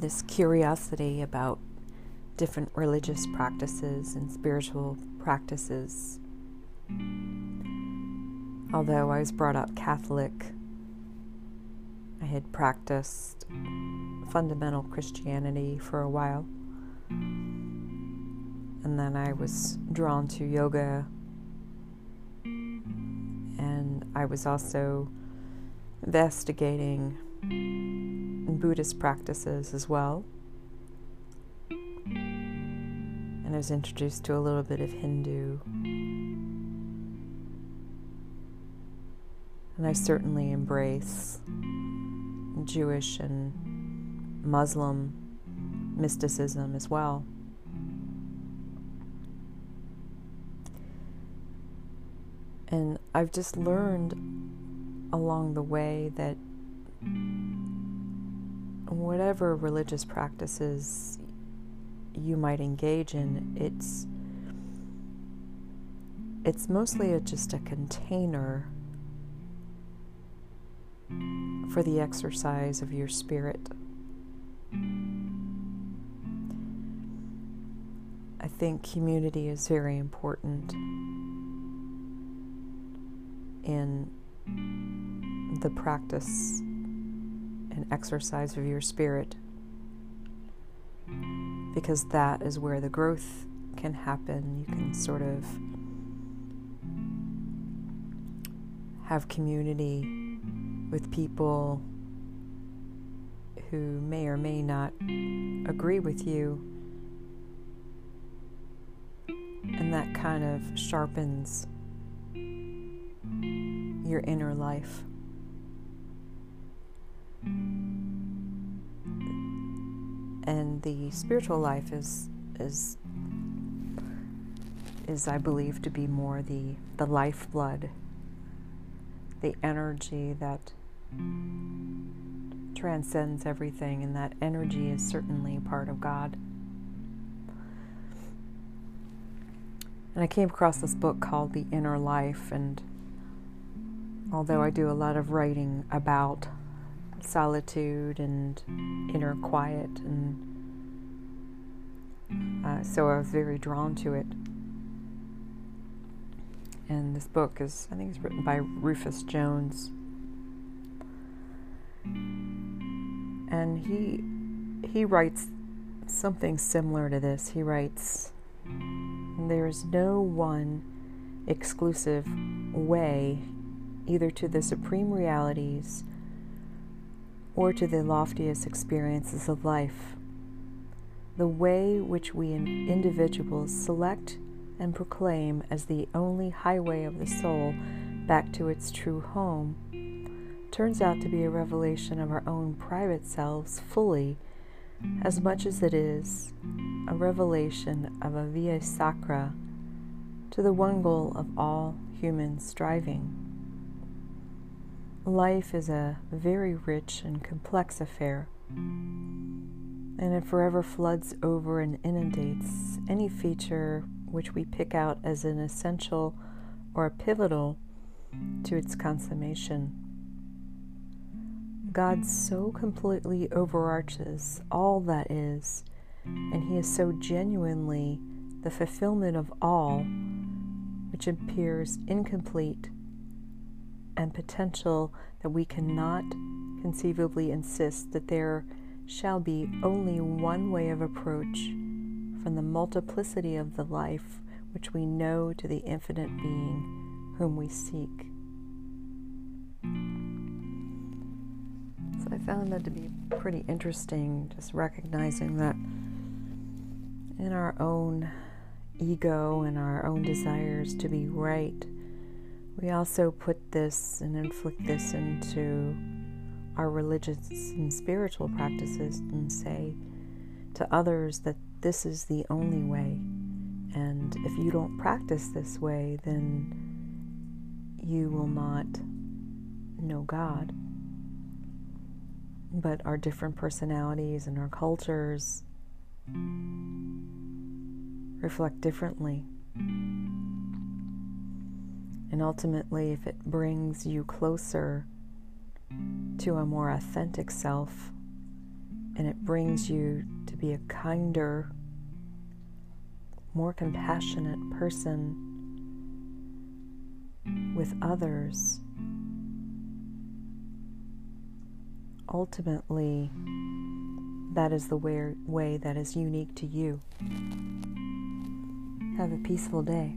this curiosity about different religious practices and spiritual practices. Although I was brought up Catholic, I had practiced fundamental Christianity for a while. And then I was drawn to yoga. And I was also investigating Buddhist practices as well. And I was introduced to a little bit of Hindu. And I certainly embrace Jewish and Muslim mysticism as well. And I've just learned along the way that whatever religious practices you might engage in, it's it's mostly a, just a container for the exercise of your spirit. I think community is very important in the practice and exercise of your spirit because that is where the growth can happen. You can sort of have community with people who may or may not agree with you. And that kind of sharpens your inner life. And the spiritual life is is is I believe to be more the the lifeblood, the energy that transcends everything, and that energy is certainly part of God. And I came across this book called The Inner Life, and although I do a lot of writing about solitude and inner quiet, and uh, so I was very drawn to it. And this book is, I think it's written by Rufus Jones. And he he writes something similar to this. He writes, There is no one exclusive way either to the supreme realities or to the loftiest experiences of life. The way which we individuals select and proclaim as the only highway of the soul back to its true home turns out to be a revelation of our own private selves fully as much as it is a revelation of a via sacra to the one goal of all human striving. Life is a very rich and complex affair, and it forever floods over and inundates any feature which we pick out as an essential or pivotal to its consummation. God so completely overarches all that is, and He is so genuinely the fulfillment of all, which appears incomplete and potential that we cannot conceivably insist that there shall be only one way of approach from the multiplicity of the life which we know to the infinite being whom we seek. So I found that to be pretty interesting, just recognizing that in our own ego and our own desires to be right we also put this and inflict this into our religious and spiritual practices and say to others that this is the only way. And if you don't practice this way, then you will not know God. But our different personalities and our cultures reflect differently. And ultimately, if it brings you closer to a more authentic self, and it brings you to be a kinder, more compassionate person with others, ultimately, that is the way, way that is unique to you. Have a peaceful day.